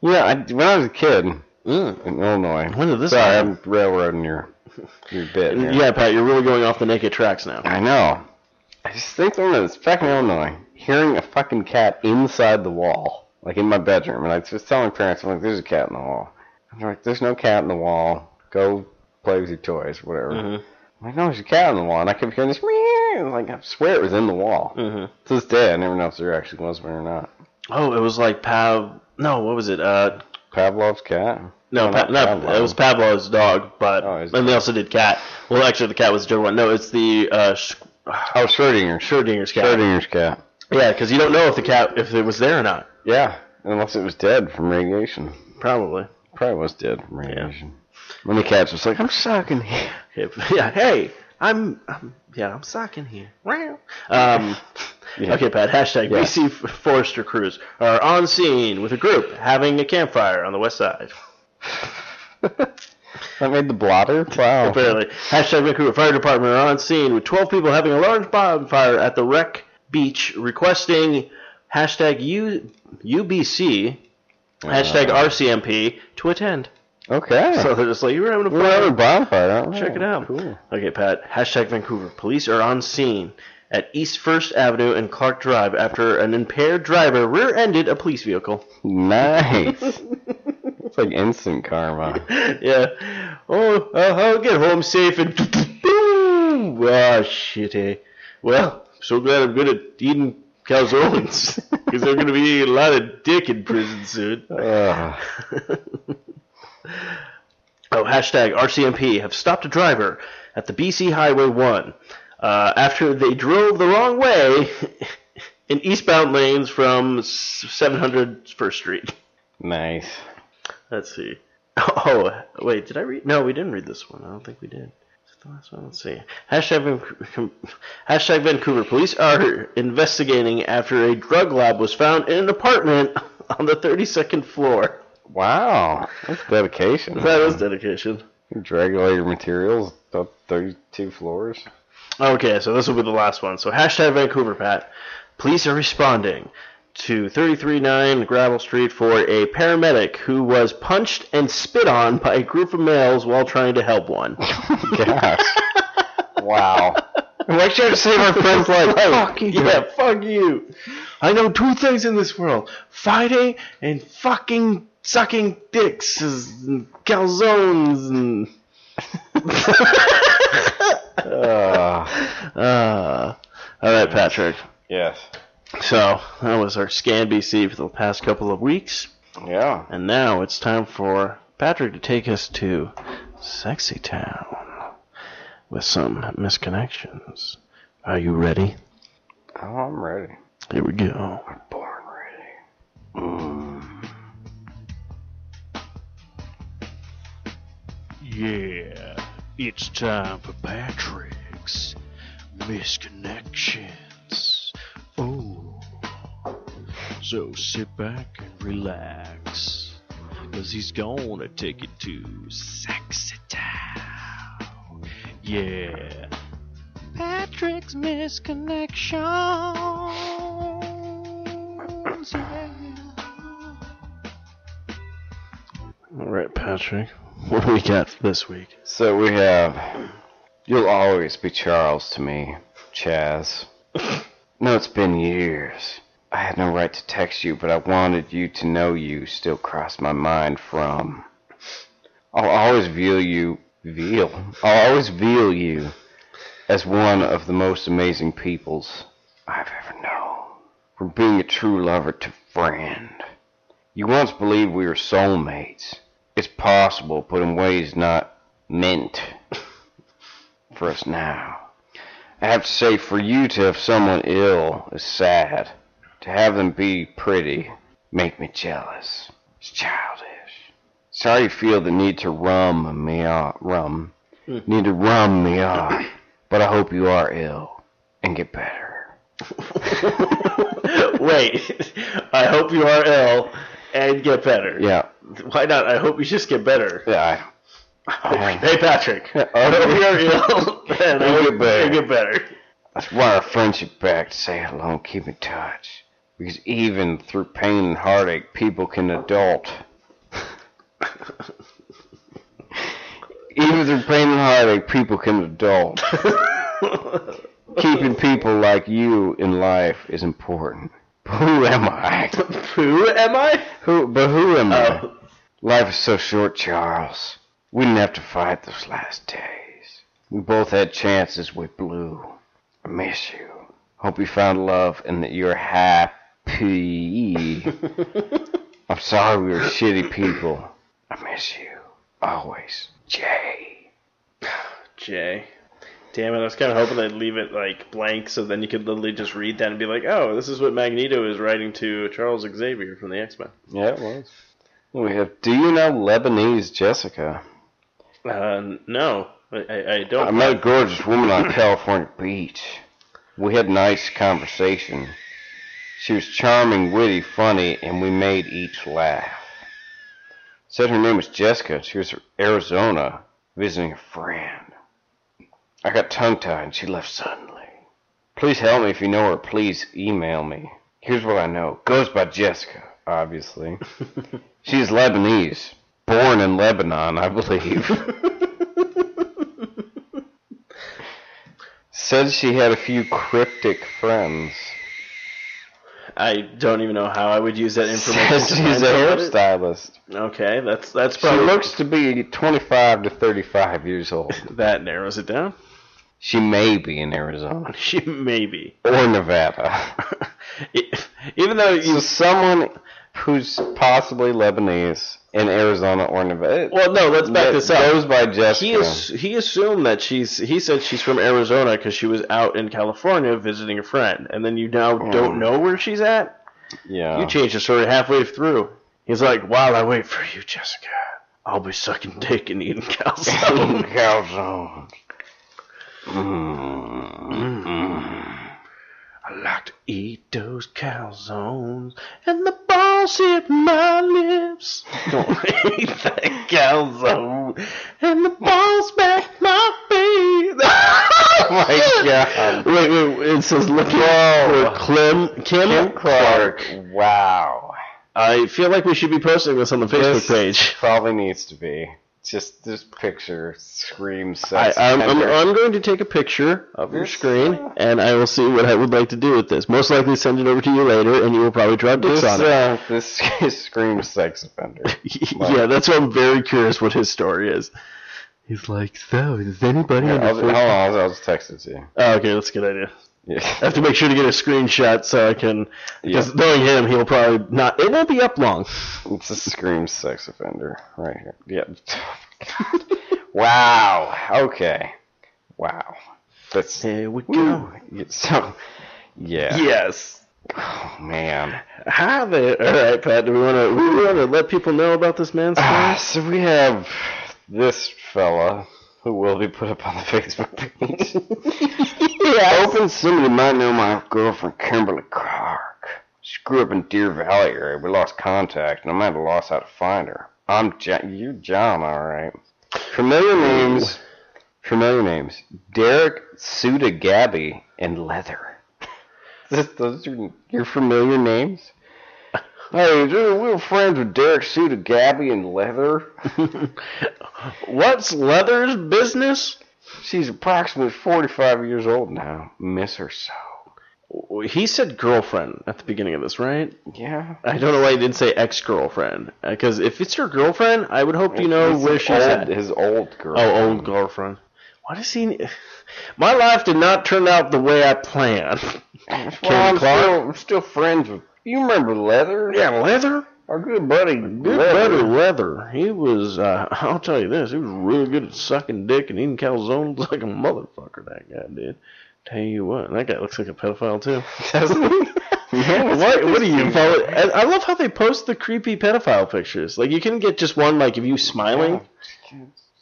Yeah, I, when I was a kid Mm. in Illinois. When did this Sorry, happen? I'm railroading your your bit. here. Yeah, Pat, you're really going off the naked tracks now. I know. I just think when I was back in Illinois, hearing a fucking cat inside the wall, like in my bedroom, and I was just telling my parents, I'm like, there's a cat in the wall. And they're like, there's no cat in the wall. Go play with your toys, whatever. Mhm. I'm like, no, there's a cat in the wall. And I kept hearing this meow. Like, I swear it was in the wall. hmm To this day, I never know if there actually was one or not. Oh, it was like Pav. No, what was it? Uh, Pavlov's cat? no, No, pa- not not, Pavlov. it was Pavlov's dog, but Oh, his and they also did cat. Well, actually, the cat was a different one. No, it's the uh, Sch- Oh, Schrodinger's. Schrodinger's cat. Schrodinger's cat. Yeah, because you don't know if the cat if it was there or not. Yeah, unless it was dead from radiation. Probably. Probably was dead from radiation. When the cat's just like, I'm sucking here. (laughs) Yeah. Hey, I'm, I'm yeah, I'm sucking here. Um, (laughs) Yeah. Okay, Pat. Hashtag Yeah. BC Forester crews are on scene with a group having a campfire on the west side. (laughs) That made the blotter? Wow. Apparently, hashtag Vancouver Fire Department are on scene with 12 people having a large bonfire at the Wreck Beach, requesting hashtag U, UBC, hashtag Uh. RCMP to attend. Okay. So they're just like, you're having a We're having a bonfire? Check it out. Cool. Okay, Pat. Hashtag Vancouver. Police are on scene at East First Avenue and Clark Drive after an impaired driver rear-ended a police vehicle. Nice. (laughs) it's like instant karma. yeah. Oh, I'll, I'll get home safe and boom. Ah, shit, eh. Well, so glad I'm good at eating calzones (laughs) because they're going to be a lot of dick in prison soon. (laughs) Oh, hashtag RCMP have stopped a driver at the BC Highway 1 uh, after they drove the wrong way (laughs) in eastbound lanes from 700 First Street. nice. Let's see. Oh, wait, did I read? No, we didn't read this one. I don't think we did. Is it the last one? Let's see. Hashtag, hashtag Vancouver police are investigating after a drug lab was found in an apartment (laughs) on the 32nd floor. Wow. That's dedication. That is dedication. Dragulator materials up 32 floors. Okay, so this will be the last one. So hashtag Vancouver, Pat. Police are responding to 339 Gravel Street for a paramedic who was punched and spit on by a group of males while trying to help one. (laughs) Gosh. wow. Why should I save our friend's (laughs) life? Fuck you. Yeah, fuck you. I know two things in this world: fighting and fucking sucking dicks and calzones and. (laughs) Uh, uh, all right, Patrick. yes. So that was our scan BC for the past couple of weeks, Yeah. and now it's time for Patrick to take us to Sexy Town with some misconnections. Are you ready? Oh, I'm ready. Here we go. I'm born ready. Mm. Yeah, it's time for Patrick's Misconnections. Oh, so sit back and relax, cause he's gonna take it to Sexy Town. Yeah, Patrick's Misconnections. Yeah. All right, Patrick. (laughs) What do we got for this week? So we have. You'll always be Charles to me, Chaz. (laughs) no, it's been years. I had no right to text you, but I wanted you to know you still crossed my mind from. I'll always view you. Veal. I'll always veal you as one of the most amazing peoples I've ever known. From being a true lover to friend. You once believed we were soulmates. It's possible, but in ways not meant for us now. I have to say, for you to have someone ill is sad. To have them be pretty make me jealous. It's childish. Sorry you feel the need to rum me off. Rum. Hmm. Need to rum me off. But I hope you are ill and get better. (laughs) Wait, I hope you are ill and get better. Yeah. Why not? I hope you just get better. Yeah. (laughs) Hey, Patrick. I hope you are ill (laughs) and I hope get better. you get better. Let's wire our friendship back to say hello and keep in touch. Because even through pain and heartache, people can adult. even through pain and heartache, people can adult. (laughs) Keeping people like you in life is important. Who am I? (laughs) Who am I? Who? But who am I? Oh. Life is so short, Charles. We didn't have to fight those last days. We both had chances we blew. I miss you. Hope you found love and that you're happy. (laughs) I'm sorry we were shitty people. I miss you. Always. Jay. Jay. Damn it, I was kind of hoping they'd leave it like blank so then you could literally just read that and be like, oh, this is what Magneto is writing to Charles Xavier from the X Men. Yeah, it was. We have Do You Know Lebanese Jessica? Uh, no, I, I, I don't. I met a gorgeous woman on (coughs) California beach. We had a nice conversation. She was charming, witty, funny, and we made each laugh. Said her name was Jessica. She was from Arizona, visiting a friend. I got tongue-tied and she left suddenly. Please help me if you know her. Please email me. Here's what I know. Goes by Jessica, obviously. (laughs) She's Lebanese. Born in Lebanon, I believe. (laughs) Said she had a few cryptic friends. I don't even know how I would use that information. Says she's a hairstylist. Okay, that's that's probably. She looks to be 25 to 35 years old. (laughs) that narrows it down. She may be in Arizona (laughs) She may be. or Nevada. (laughs) even though So you. someone who's possibly Lebanese in Arizona or Nevada. Well, no, let's back that this up. Goes by Jessica. He is, he assumed that she's he said she's from Arizona because she was out in California visiting a friend, and then you now hmm. don't know where she's at. yeah. You changed the story halfway through. He's like, while I wait for you, Jessica, I'll be sucking dick and eating calzone. Calzone. Mm. I like to eat those calzones, and the balls hit my lips. Gonna (laughs) eat that calzone, and the balls back my face. (laughs) oh my God. Wait, wait, it says looking for Clem, Kim, Kim Clark. Wow. I feel like we should be posting this on the Facebook This page. Probably needs to be. Just this picture screams I, sex. I'm, I'm, offender. I'm going to take a picture of your screen, and I will see what I would like to do with this. Most likely send it over to you later, and you will probably draw dicks this, on it. uh, this (laughs) screams sex offender. (laughs) yeah, that's why I'm very curious what his story is. He's like, so, is anybody Yeah, on I'll, the hold on, I'll, I'll just text it to you. Oh, okay, that's a good idea. Yeah. I have to make sure to get a screenshot so I can. Because Yeah. knowing him, he'll probably not. It won't be up long. It's a scream sex offender right here. Yeah. (laughs) wow. Okay. Wow. That's Here we Woo. So. Yeah. Yes. Oh man. Hi there. All right, Pat. Do we want to? We want to let people know about this man's ah, story? so we have this fella who will be put up on the (laughs) Facebook page. Yeah. Hoping somebody might know my girlfriend Kimberly Clark. She grew up in Deer Valley area. We lost contact, and I'm at a loss how to find her. I'm John. You're John, all right. Familiar names. Familiar names. Derek, Suda, Gabby, and Leather. (laughs) Those are your familiar names? (laughs) Hey, dude, we were friends with Derek, Suda, Gabby, and Leather. (laughs) What's Leather's business? She's approximately 45 years old now. Miss her so. He said girlfriend at the beginning of this, right? Yeah. I don't know why he didn't say ex-girlfriend. Uh, because if it's your girlfriend, I would hope you know It's where his she's old, at. His old girl. Oh, old girlfriend. Why does he? (sighs) My life did not turn out the way I planned. (laughs) Well, Kim I'm, Clark? still, I'm still friends with. You remember Leather? Yeah, Leather. Our good buddy. Good buddy Leather. He was. Uh, (laughs) I'll tell you this. He was really good at sucking dick and eating calzones (laughs) like a motherfucker. That guy did. Tell you what, that guy looks like a pedophile too. (laughs) Yeah, what? What do you follow? I, I love how they post the creepy pedophile pictures. Like you can get just one, like of you smiling.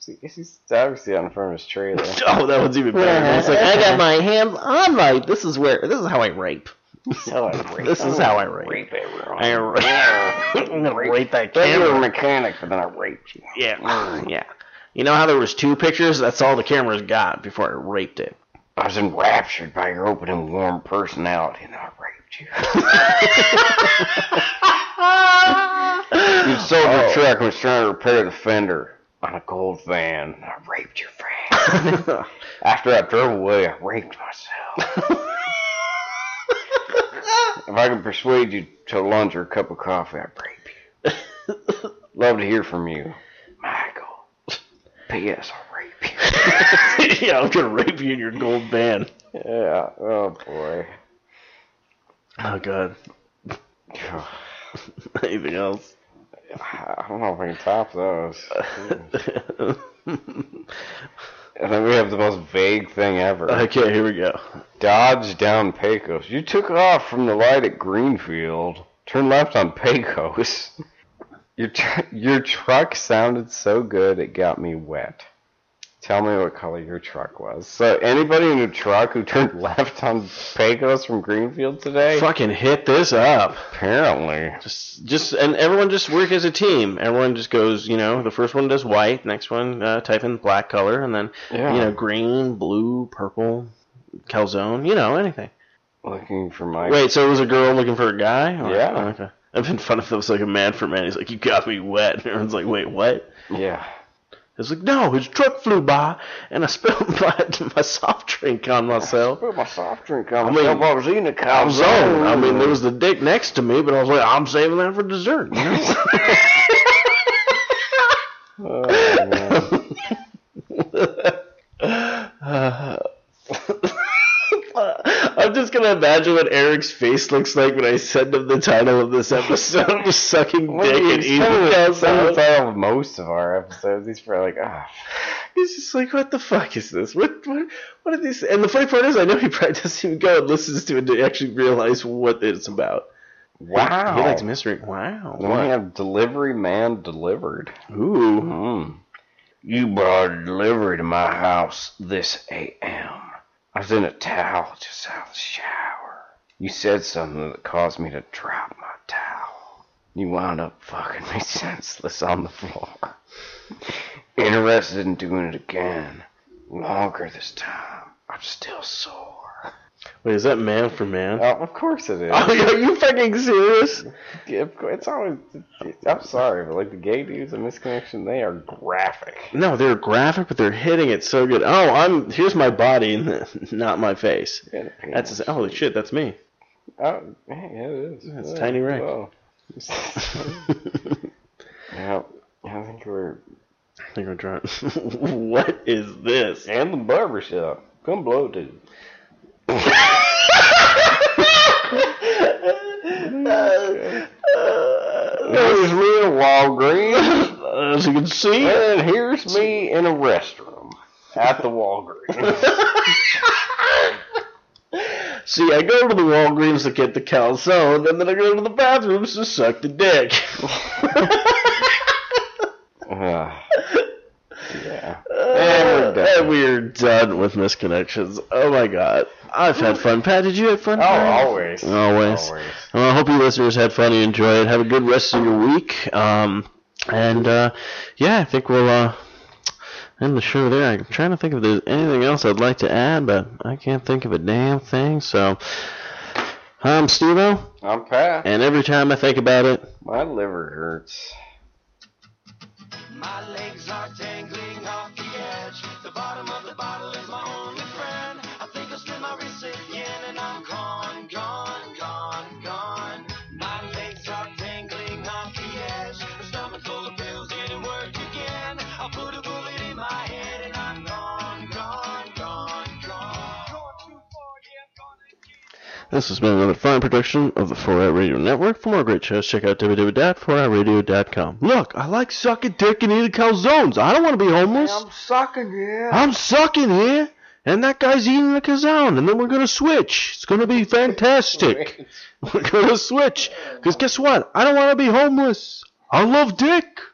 He's obviously out in front of his trailer. Oh, that one's even better. It's like I got my hands on my. This is where. This is how I rape. Oh, this is how I oh, rape. Rape everyone. I ra- (laughs) I'm gonna rape that Thought you were a mechanic, but then I raped you. Yeah, mm. (sighs) yeah. You know how there was two pictures? That's all the cameras got before I raped it. I was enraptured by your open and warm personality, and then I raped you. (laughs) you sold Oh. your truck and was trying to repair the fender on a gold van. I raped your friend. (laughs) After I drove away, I raped myself. If I can persuade you to lunch or a cup of coffee, I'd rape you. (laughs) Love to hear from you. Michael. P.S. I'll rape you. (laughs) yeah, I'm gonna rape you in your gold van. Yeah. Oh boy. Oh god. (sighs) Anything else? I don't know if I can top those. (laughs) And then we have the most vague thing ever. okay, here we go. Dodge down Pecos. You took off from the light at Greenfield. Turn left on Pecos. (laughs) Your tr- your truck sounded so good it got me wet. Tell me what color your truck was. So anybody in a truck who turned (laughs) left on Pecos from Greenfield today? Fucking hit this up. Apparently. Just, just, and everyone just work as a team. Everyone just goes, you know, the first one does white, next one uh, type in black color, and then, Yeah. you know, green, blue, purple, calzone, you know, anything. Looking for my Wait, so it was a girl looking for a guy? Or- Yeah. oh, okay. I've been fun if it was like a man for man. He's like, you got me wet. And (laughs) everyone's like, wait, what? Yeah. It's like, no, his truck flew by, and I spilled (laughs) my, my soft drink on myself. Put my soft drink on I mean. I was eating a Calzone. I mean, there was the dick next to me, but I was like, I'm saving that for dessert. You know? Oh, (laughs) (laughs) I'm just gonna imagine what Eric's face looks like when I send him the title of this episode, (laughs) sucking dick and eating of the- some of the calzone. title of most of our episodes. He's probably like, ah, He's just like, what the fuck is this? What what what are these? And the funny part is, I know he probably doesn't even go and listens to it to actually realize what it's about. wow. He likes mystery. Wow. Then we have delivery man delivered. Ooh. Mm. You brought a delivery to my house this a.m. I was in a towel just out of the shower. You said something that caused me to drop my towel. You wound up fucking me (laughs) senseless on the floor. Interested in doing it again. Longer this time. I'm still sore. Wait, is that man for man? Oh, of course it is. Oh, (laughs) are you fucking serious? Yeah, it's always. I'm sorry, but like the gay dudes in this connection, they are graphic. No, they're graphic, but they're hitting it so good. Oh, I'm here's my body, (laughs) not my face. That's holy shit. That's me. Oh, yeah, it is. It's Yeah, Tiny Rick. well. (laughs) yeah, I think we're. I think we're trying. what is this? And the barbershop. Come blow to. Here's me in a Walgreens. As you can see, And here's me in a restroom at the Walgreens. (laughs) see, I go to the Walgreens to get the calzone, and then I go to the bathrooms to suck the dick. Ah, (laughs) (laughs) yeah. Uh, and we're done with misconnections. Oh my god, I've had fun. Pat, did you have fun? Oh, always. Always. Always. Well, I hope you listeners had fun and enjoyed. it. Have a good rest of your week. Um, and uh, yeah, I think we'll uh, end the show there. I'm trying to think if there's anything else I'd like to add, but I can't think of a damn thing. So, I'm Stevo, I'm Pat. and every time I think about it, My liver hurts. My legs are dangling this has been another fine production of the Four Eyed Radio Network. For more great shows, check out www.4iradio.com. Look, I like sucking dick and eating calzones. I don't want to be homeless. I'm sucking here. I'm sucking here, and that guy's eating a calzone, and then we're gonna switch. It's gonna be fantastic. (laughs) We're gonna switch, because guess what? I don't want to be homeless. I love dick.